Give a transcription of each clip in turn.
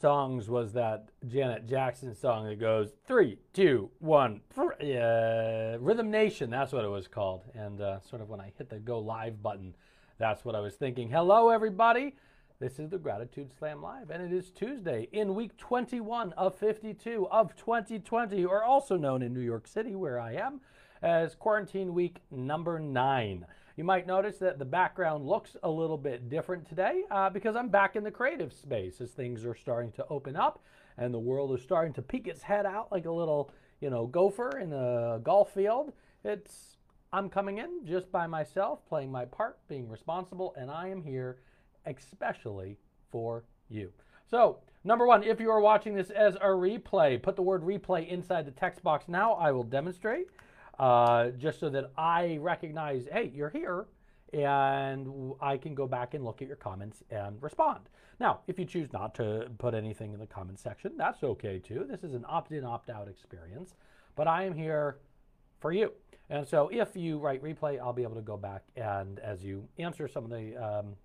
songs was that Janet Jackson song that goes three, two, one, uh, Rhythm Nation. That's what it was called. And uh, sort of when I hit the go live button, that's what I was thinking. Hello, everybody. This is the Gratitude Slam Live, and it is Tuesday in week 21 of 52 of 2020, or also known in New York City, where I am, as quarantine week number nine. You might notice that the background looks a little bit different today uh, because I'm back in the creative space as things are starting to open up and the world is starting to peek its head out like a little, you know, gopher in a golf field. It's I'm coming in just by myself, playing my part, being responsible, and I am here especially for you. So, number one, if you are watching this as a replay, put the word replay inside the text box now. I will demonstrate uh, just so that I recognize, hey, you're here, and I can go back and look at your comments and respond. Now, if you choose not to put anything in the comment section, that's okay too. This is an opt in, opt out experience, but I am here for you. And so if you write replay, I'll be able to go back and as you answer some of the um,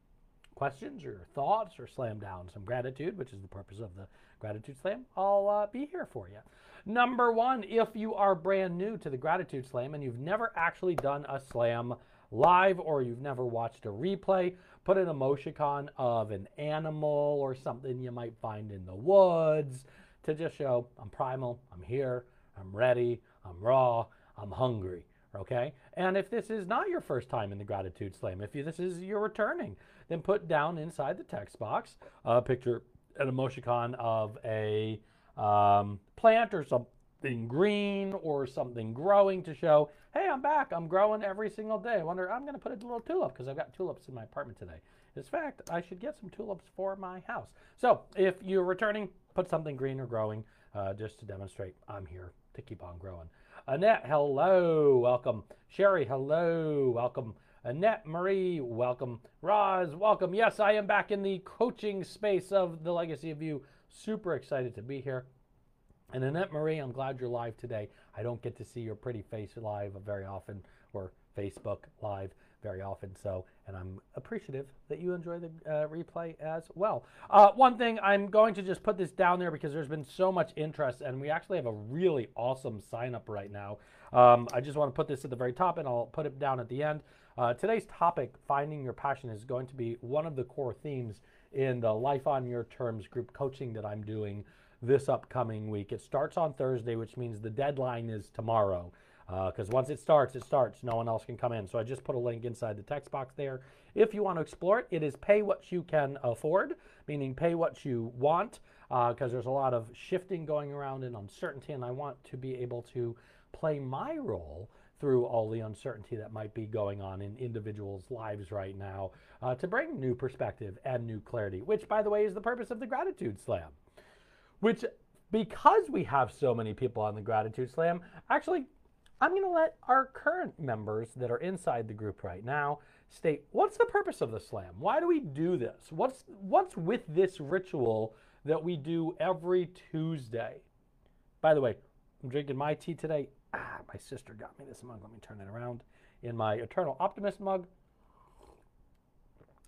questions or thoughts or slam down some gratitude, which is the purpose of the Gratitude Slam, I'll uh, be here for you. Number one, if you are brand new to the Gratitude Slam and you've never actually done a slam live or you've never watched a replay, put an emoticon of an animal or something you might find in the woods to just show I'm primal, I'm here, I'm ready, I'm raw, I'm hungry. Okay? And if this is not your first time in the Gratitude Slam, if you, this is your returning, then put down inside the text box a picture, an emoticon of a um, plant or something green or something growing to show, hey, I'm back. I'm growing every single day. I wonder, I'm going to put a little tulip because I've got tulips in my apartment today. In fact, I should get some tulips for my house. So if you're returning, put something green or growing uh, just to demonstrate I'm here to keep on growing. Annette, hello, welcome. Sherry, hello, welcome. Annette Marie, welcome. Roz, welcome. Yes, I am back in the coaching space of the Legacy of You Super excited to be here. And Annette Marie, I'm glad you're live today. I don't get to see your pretty face live very often, or Facebook live very often. So, and I'm appreciative that you enjoy the uh, replay as well. Uh, one thing, I'm going to just put this down there because there's been so much interest, and we actually have a really awesome sign up right now. Um, I just want to put this at the very top, and I'll put it down at the end. Uh, today's topic, finding your passion, is going to be one of the core themes in the Life on Your Terms group coaching that I'm doing this upcoming week. It starts on Thursday, which means the deadline is tomorrow. Because uh, once it starts, it starts. No one else can come in. So I just put a link inside the text box there. If you want to explore it, it is pay what you can afford, meaning pay what you want, because uh, there's a lot of shifting going around and uncertainty, and I want to be able to play my role through all the uncertainty that might be going on in individuals' lives right now uh, to bring new perspective and new clarity, which, by the way, is the purpose of the Gratitude Slam. Which, because we have so many people on the Gratitude Slam, actually, I'm going to let our current members that are inside the group right now state what's the purpose of the slam? Why do we do this? What's what's with this ritual that we do every Tuesday? By the way, I'm drinking my tea today ah, my sister got me this mug. Let me turn it around. In my Eternal Optimist mug.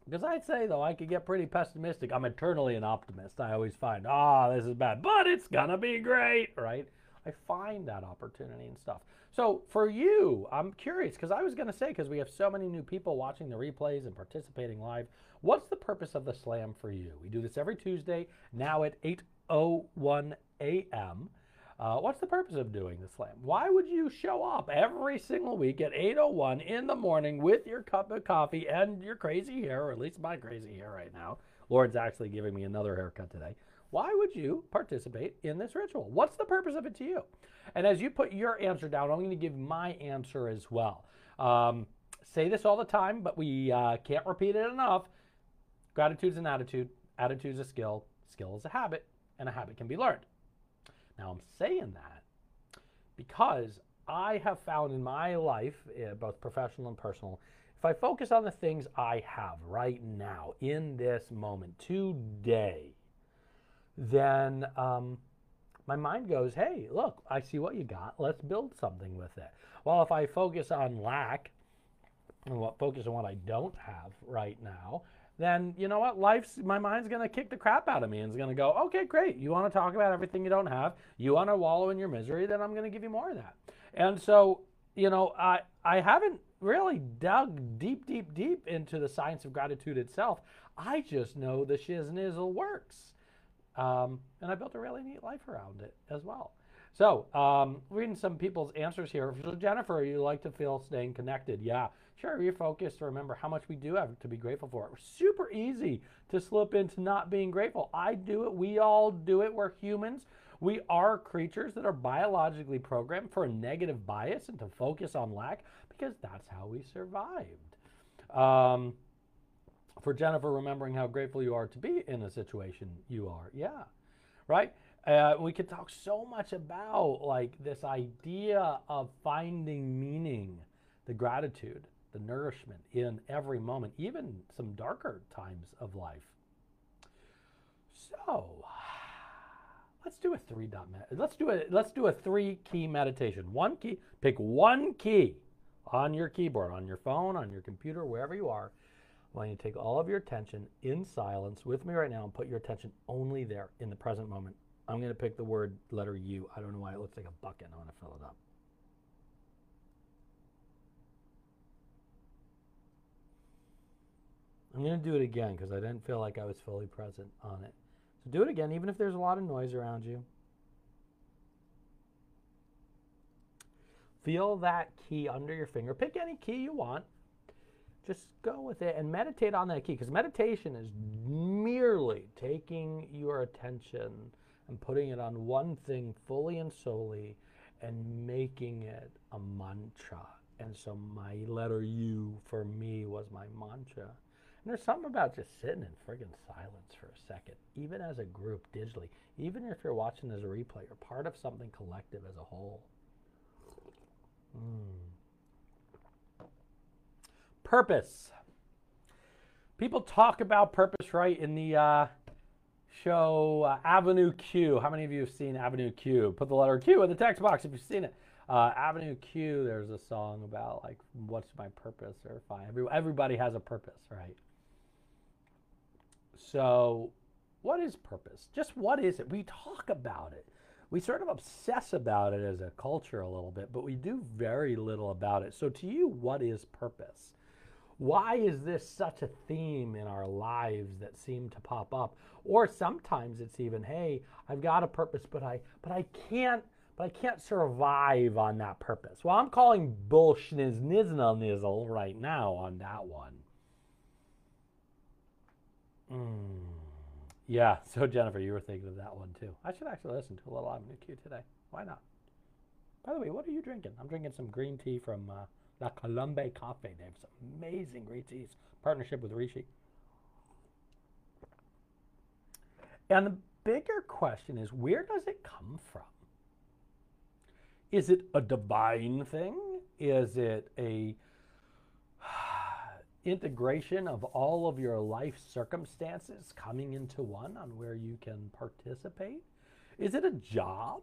Because I'd say, though, I could get pretty pessimistic. I'm eternally an optimist. I always find, ah, oh, this is bad, but it's going to be great, right? I find that opportunity and stuff. So for you, I'm curious because I was going to say, because we have so many new people watching the replays and participating live, what's the purpose of the slam for you? We do this every Tuesday, now at 8.01 a.m. Uh, what's the purpose of doing the slam? Why would you show up every single week at 8:01 in the morning with your cup of coffee and your crazy hair, or at least my crazy hair right now? Lauren's actually giving me another haircut today. Why would you participate in this ritual? What's the purpose of it to you? And as you put your answer down, I'm going to give my answer as well. Um, say this all the time, but we uh, can't repeat it enough. Gratitude is an attitude. Attitude is a skill. Skill is a habit, and a habit can be learned. Now, I'm saying that because I have found in my life, eh, both professional and personal, if I focus on the things I have right now, in this moment, today, then um, my mind goes, hey, look, I see what you got. Let's build something with it. Well, if I focus on lack and what focus on what I don't have right now, then you know what? Life's my mind's gonna kick the crap out of me and it's gonna go, okay, great. You want to talk about everything you don't have, you want to wallow in your misery, then I'm gonna give you more of that. And so, you know, I I haven't really dug deep, deep, deep into the science of gratitude itself. I just know the shiznizzle works. Um, and I built a really neat life around it as well. So, um, reading some people's answers here. So Jennifer, you like to feel staying connected. Yeah, sure. You're to remember how much we do have to be grateful for. It's super easy to slip into not being grateful. I do it. We all do it. We're humans. We are creatures that are biologically programmed for a negative bias and to focus on lack because that's how we survived. Um, for Jennifer, remembering how grateful you are to be in the situation you are. Yeah, right? Uh, we could talk so much about like this idea of finding meaning, the gratitude, the nourishment in every moment, even some darker times of life. So let's do a three dot med- let's do a let's do a three key meditation. One key, pick one key on your keyboard, on your phone, on your computer, wherever you are. I want you to take all of your attention in silence with me right now and put your attention only there in the present moment I'm going to pick the word letter U. I don't know why it looks like a bucket. I want to fill it up. I'm going to do it again because I didn't feel like I was fully present on it. So do it again, even if there's a lot of noise around you. Feel that key under your finger. Pick any key you want. Just go with it and meditate on that key because meditation is merely taking your attention and putting it on one thing fully and solely and making it a mantra. And so my letter U for me was my mantra. And there's something about just sitting in friggin' silence for a second, even as a group digitally, even if you're watching as a replay, you're part of something collective as a whole. Mm. Purpose. People talk about purpose, right, in the uh, show uh, Avenue Q. How many of you have seen Avenue Q? Put the letter Q in the text box if you've seen it. Uh, Avenue Q, there's a song about like, what's my purpose or fine. Every, everybody has a purpose, right? So, what is purpose? Just what is it? We talk about it. We sort of obsess about it as a culture a little bit, but we do very little about it. So, to you, what is purpose? Why is this such a theme in our lives that seem to pop up? Or sometimes it's even, hey, I've got a purpose, but I but I can't but I can't survive on that purpose. Well, I'm calling bullshit bullshnizniznizzle right now on that one. Mm. Yeah, so Jennifer, you were thinking of that one too. I should actually listen to a little Avenue Q today. Why not? By the way, what are you drinking? I'm drinking some green tea from uh, La Colombe Cafe. They have some amazing green teas. Partnership with Rishi. And the bigger question is where does it come from? Is it a divine thing? Is it a integration of all of your life circumstances coming into one on where you can participate? Is it a job?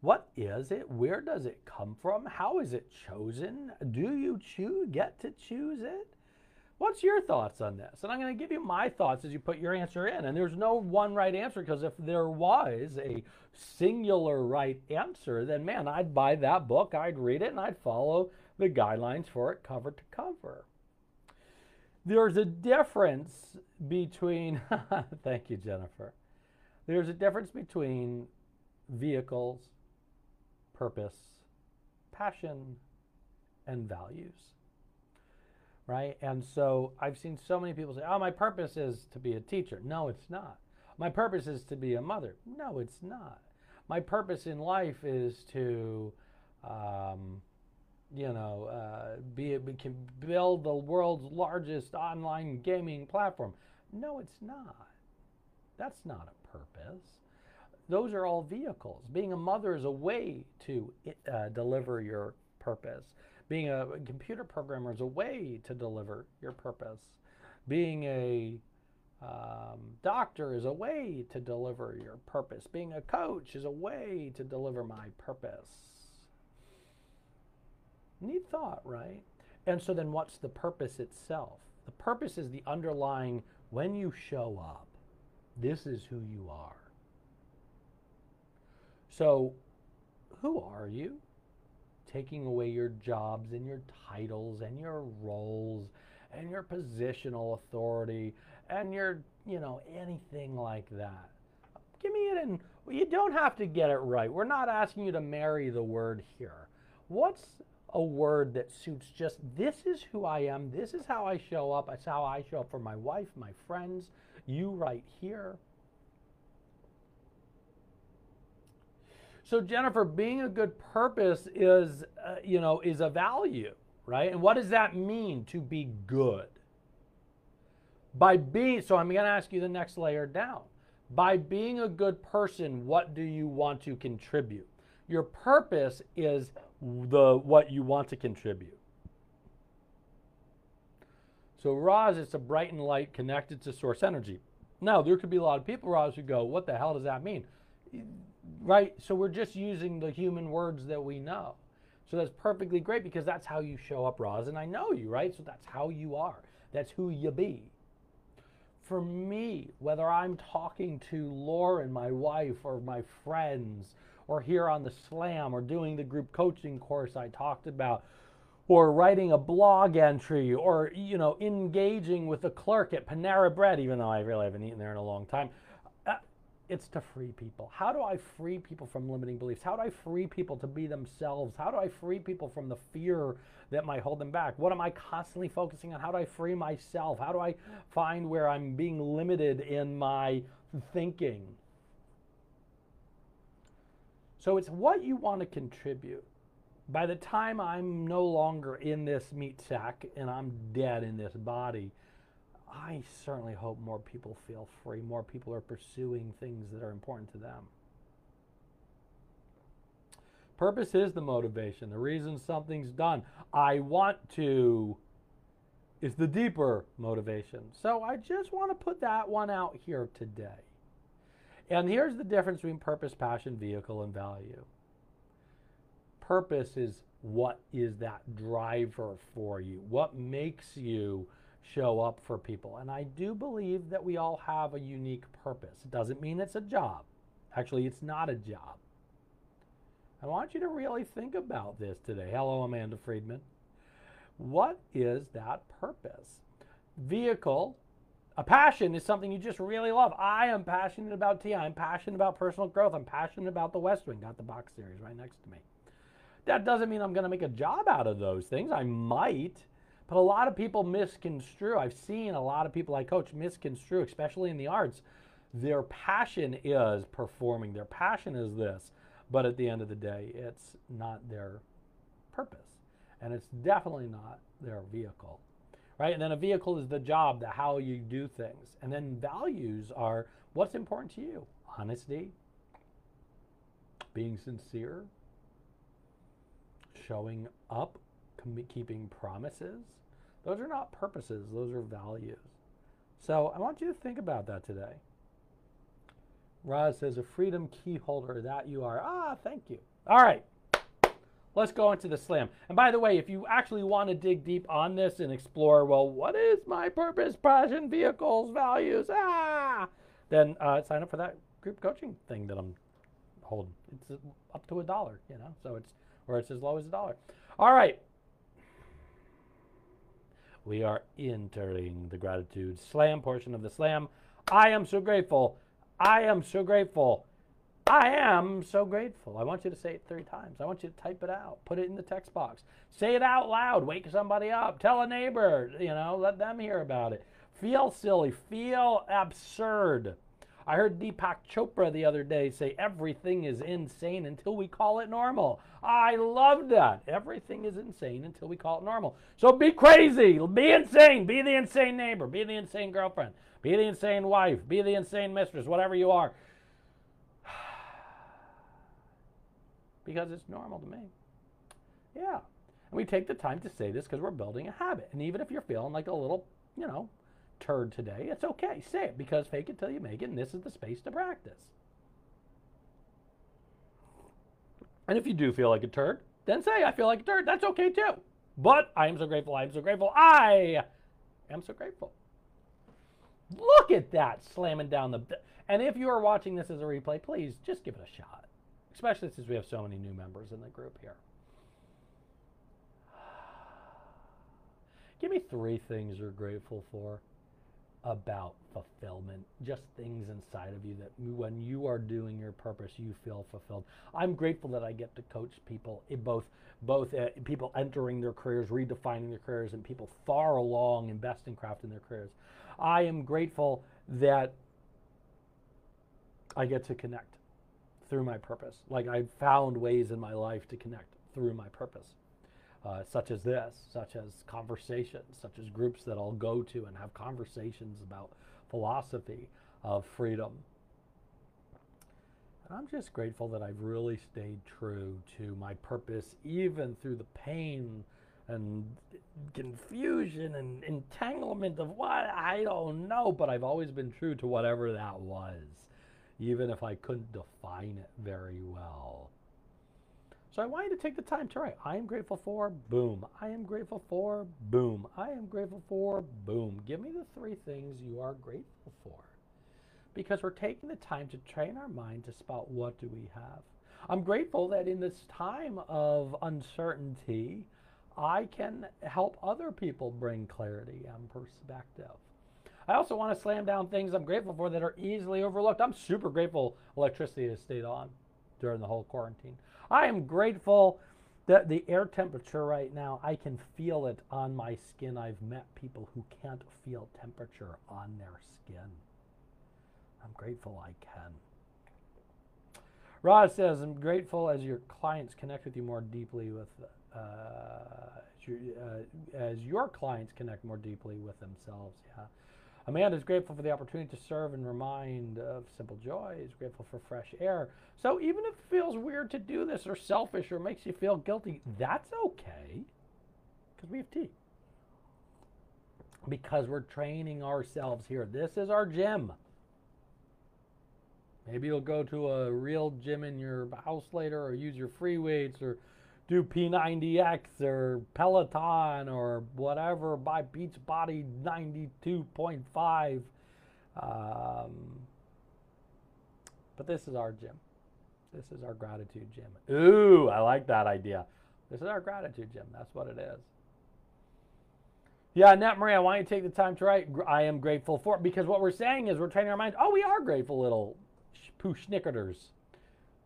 What is it? Where does it come from? How is it chosen? Do you choose get to choose it? What's your thoughts on this? And I'm going to give you my thoughts as you put your answer in. And there's no one right answer because if there was a singular right answer, then man, I'd buy that book, I'd read it, and I'd follow the guidelines for it cover to cover. There's a difference between, thank you, Jennifer. There's a difference between vehicles, purpose, passion, and values right? And so I've seen so many people say, oh, my purpose is to be a teacher. No, it's not. My purpose is to be a mother. No, it's not. My purpose in life is to, um, you know, uh, be, can build the world's largest online gaming platform. No, it's not. That's not a purpose. Those are all vehicles. Being a mother is a way to uh, deliver your purpose. Being a computer programmer is a way to deliver your purpose. Being a um, doctor is a way to deliver your purpose. Being a coach is a way to deliver my purpose. Neat thought, right? And so then what's the purpose itself? The purpose is the underlying when you show up, this is who you are. So, who are you? Taking away your jobs and your titles and your roles and your positional authority and your, you know, anything like that. Give me it and you don't have to get it right. We're not asking you to marry the word here. What's a word that suits just this is who I am, this is how I show up, that's how I show up for my wife, my friends, you right here. So Jennifer, being a good purpose is, uh, you know, is a value, right? And what does that mean to be good? By being, so I'm going to ask you the next layer down. By being a good person, what do you want to contribute? Your purpose is the what you want to contribute. So Roz, it's a bright and light connected to source energy. Now, there could be a lot of people, Roz, who go, what the hell does that mean? Right? So we're just using the human words that we know. So that's perfectly great because that's how you show up, Roz, and I know you, right? So that's how you are. That's who you be. For me, whether I'm talking to Lauren, my wife, or my friends, or here on the slam, or doing the group coaching course I talked about, or writing a blog entry, or you know, engaging with a clerk at Panera Bread, even though I really haven't eaten there in a long time, uh, it's to free people. How do I free people from limiting beliefs? How do I free people to be themselves? How do I free people from the fear that might hold them back? What am I constantly focusing on? How do I free myself? How do I find where I'm being limited in my thinking? So it's what you want to contribute. By the time I'm no longer in this meat sack and I'm dead in this body, I certainly hope more people feel free, more people are pursuing things that are important to them. Purpose is the motivation, the reason something's done. I want to is the deeper motivation. So I just want to put that one out here today. And here's the difference between purpose, passion, vehicle, and value. Purpose is what is that driver for you? What makes you show up for people. And I do believe that we all have a unique purpose. It doesn't mean it's a job. Actually, it's not a job. I want you to really think about this today. Hello, Amanda Friedman. What is that purpose? Vehicle, a passion is something you just really love. I am passionate about tea. I'm passionate about personal growth. I'm passionate about the West Wing. Got the box series right next to me. That doesn't mean I'm going to make a job out of those things. I might. But a lot of people misconstrue. I've seen a lot of people I coach misconstrue, especially in the arts. Their passion is performing, their passion is this. But at the end of the day, it's not their purpose. And it's definitely not their vehicle. Right? And then a vehicle is the job, the how you do things. And then values are what's important to you? Honesty, being sincere, showing up keeping promises. Those are not purposes, those are values. So I want you to think about that today. Roz says, a freedom key holder, that you are. Ah, thank you. All right. Let's go into the slam. And by the way, if you actually want to dig deep on this and explore, well, what is my purpose, passion, vehicles, values? Ah, then uh, sign up for that group coaching thing that I'm holding. It's up to a dollar, you know, so it's or it's as low as a dollar. All right we are entering the gratitude slam portion of the slam. I am so grateful. I am so grateful. I am so grateful. I want you to say it three times. I want you to type it out. Put it in the text box. Say it out loud. Wake somebody up. Tell a neighbor. You know, let them hear about it. Feel silly. Feel absurd. I heard Deepak Chopra the other day say everything is insane until we call it normal. I love that. Everything is insane until we call it normal. So be crazy, be insane, be the insane neighbor, be the insane girlfriend, be the insane wife, be the insane mistress, whatever you are. Because it's normal to me. Yeah. And we take the time to say this because we're building a habit. And even if you're feeling like a little, you know, turd today, it's okay. Say it because fake it till you make it, and this is the space to practice. And if you do feel like a turd, then say, I feel like a turd. That's okay too. But I am so grateful. I am so grateful. I am so grateful. Look at that slamming down the. And if you are watching this as a replay, please just give it a shot, especially since we have so many new members in the group here. Give me three things you're grateful for about fulfillment, just things inside of you that when you are doing your purpose, you feel fulfilled. I'm grateful that I get to coach people, eh, both both uh, people entering their careers, redefining their careers, and people far along in best craft in their careers. I am grateful that I get to connect through my purpose. Like I've found ways in my life to connect through my purpose uh, such as this, such as conversations, such as groups that I'll go to and have conversations about philosophy of freedom. And I'm just grateful that I've really stayed true to my purpose, even through the pain and confusion and entanglement of what I don't know, but I've always been true to whatever that was, even if I couldn't define it very well. So I want you to take the time to write. I am grateful for, boom. I am grateful for, boom. I am grateful for, boom. Give me the three things you are grateful for. Because we're taking the time to train our mind to spot what do we have. I'm grateful that in this time of uncertainty, I can help other people bring clarity and perspective. I also want to slam down things I'm grateful for that are easily overlooked. I'm super grateful electricity has stayed on during the whole quarantine. I am grateful that the air temperature right now, I can feel it on my skin. I've met people who can't feel temperature on their skin. I'm grateful I can. Roz says, I'm grateful as your clients connect with you more deeply with, uh, as, your, uh, as your clients connect more deeply with themselves. Yeah. Amanda is grateful for the opportunity to serve and remind of simple joys, grateful for fresh air. So even if it feels weird to do this or selfish or makes you feel guilty, that's okay because we have tea. Because we're training ourselves here. This is our gym. Maybe you'll go to a real gym in your house later or use your free weights or do P90X or Peloton or whatever, buy Beachbody 92.5. Um, but this is our gym. This is our gratitude gym. Ooh, I like that idea. This is our gratitude gym. That's what it is. Yeah, Nat Marie, I want you to take the time to write. I am grateful for it because what we're saying is we're training our minds. Oh, we are grateful little poo schnickerders.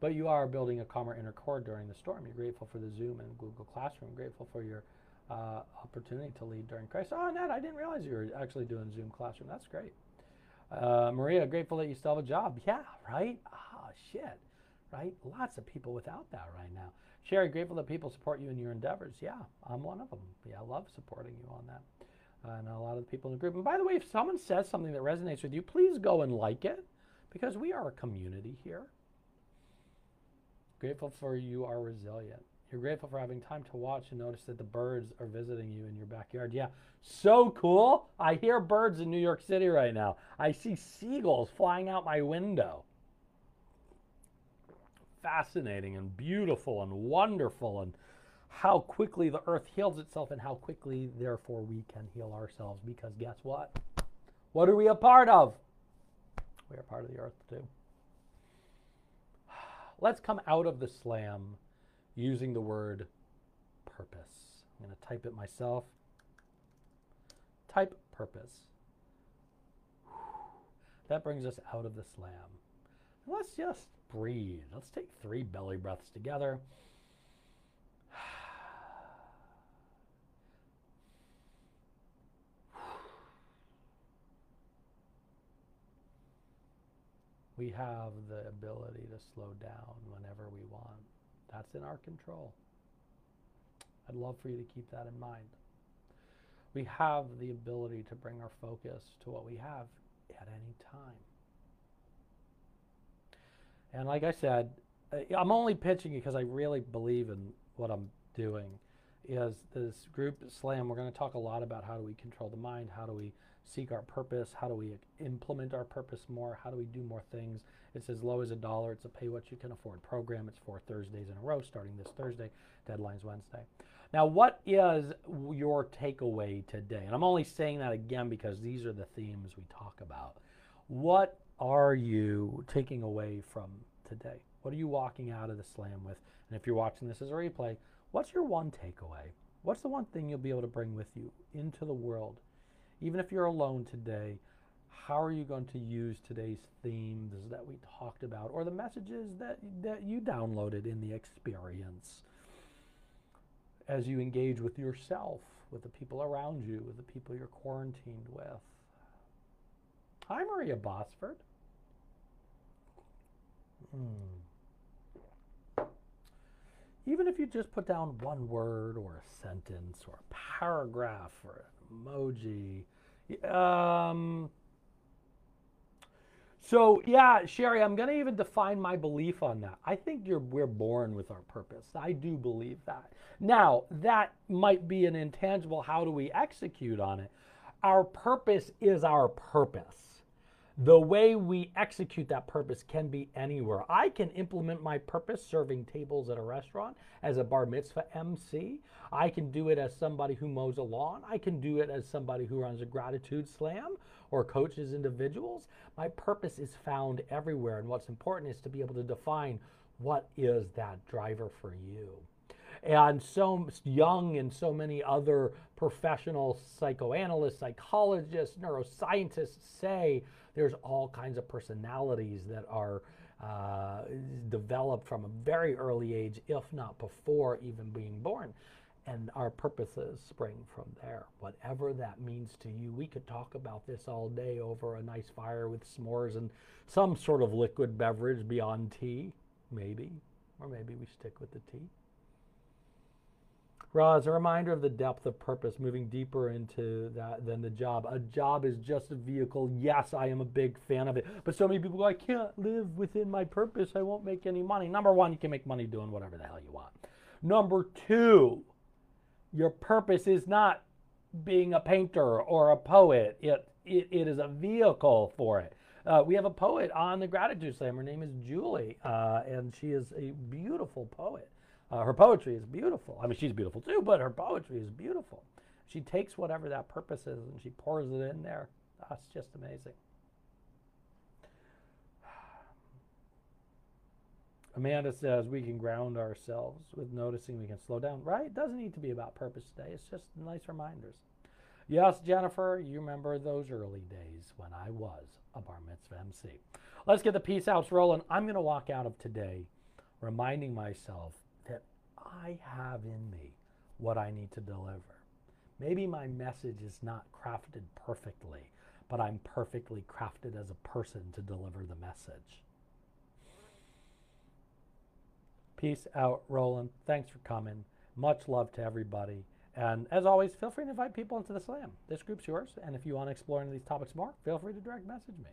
But you are building a calmer inner core during the storm. You're grateful for the Zoom and Google Classroom. Grateful for your uh, opportunity to lead during crisis. Oh, Nat, I didn't realize you were actually doing Zoom Classroom. That's great. Uh, Maria, grateful that you still have a job. Yeah, right? Ah, shit. Right? Lots of people without that right now. Sherry, grateful that people support you in your endeavors. Yeah, I'm one of them. Yeah, I love supporting you on that. Uh, and a lot of the people in the group. And by the way, if someone says something that resonates with you, please go and like it because we are a community here. Grateful for you are resilient. You're grateful for having time to watch and notice that the birds are visiting you in your backyard. Yeah, so cool. I hear birds in New York City right now. I see seagulls flying out my window. Fascinating and beautiful and wonderful, and how quickly the earth heals itself, and how quickly, therefore, we can heal ourselves. Because guess what? What are we a part of? We are part of the earth, too. Let's come out of the slam using the word purpose. I'm going to type it myself. Type purpose. That brings us out of the slam. Let's just breathe. Let's take three belly breaths together. We have the ability to slow down whenever we want. That's in our control. I'd love for you to keep that in mind. We have the ability to bring our focus to what we have at any time. And like I said, I'm only pitching because I really believe in what I'm doing. Is this group slam? We're going to talk a lot about how do we control the mind, how do we seek our purpose? How do we implement our purpose more? How do we do more things? It's as low as a dollar. It's a pay what you can afford program. It's four Thursdays in a row, starting this Thursday. Deadline's Wednesday. Now, what is your takeaway today? And I'm only saying that again because these are the themes we talk about. What are you taking away from today? What are you walking out of the slam with? And if you're watching this as a replay, what's your one takeaway? What's the one thing you'll be able to bring with you into the world? Even if you're alone today, how are you going to use today's themes that we talked about or the messages that, that you downloaded in the experience as you engage with yourself, with the people around you, with the people you're quarantined with? Hi, Maria Bosford. Hmm even if you just put down one word or a sentence or a paragraph or emoji. Um, so yeah, Sherry, I'm going to even define my belief on that. I think you're we're born with our purpose. I do believe that. Now, that might be an intangible. How do we execute on it? Our purpose is our purpose the way we execute that purpose can be anywhere. I can implement my purpose serving tables at a restaurant as a bar mitzvah MC. I can do it as somebody who mows a lawn. I can do it as somebody who runs a gratitude slam or coaches individuals. My purpose is found everywhere. And what's important is to be able to define what is that driver for you. And so Jung and so many other professional psychoanalysts, psychologists, neuroscientists say there's all kinds of personalities that are uh, developed from a very early age, if not before even being born. And our purposes spring from there. Whatever that means to you, we could talk about this all day over a nice fire with s'mores and some sort of liquid beverage beyond tea, maybe. Or maybe we stick with the tea. Roz, a reminder of the depth of purpose, moving deeper into that than the job. A job is just a vehicle. Yes, I am a big fan of it. But so many people go, I can't live within my purpose. I won't make any money. Number one, you can make money doing whatever the hell you want. Number two, your purpose is not being a painter or a poet. It, it, it is a vehicle for it. Uh, we have a poet on the Gratitude Slam. Her name is Julie, uh, and she is a beautiful poet. Uh, her poetry is beautiful. I mean, she's beautiful too, but her poetry is beautiful. She takes whatever that purpose is and she pours it in there. That's just amazing. Amanda says we can ground ourselves with noticing we can slow down. Right? It doesn't need to be about purpose today. It's just nice reminders. Yes, Jennifer, you remember those early days when I was a bar mitzvah MC. Let's get the peace outs rolling. I'm going to walk out of today reminding myself I have in me what I need to deliver. Maybe my message is not crafted perfectly, but I'm perfectly crafted as a person to deliver the message. Peace out, Roland. Thanks for coming. Much love to everybody. And as always, feel free to invite people into the slam. This group's yours. And if you want to explore any of these topics more, feel free to direct message me.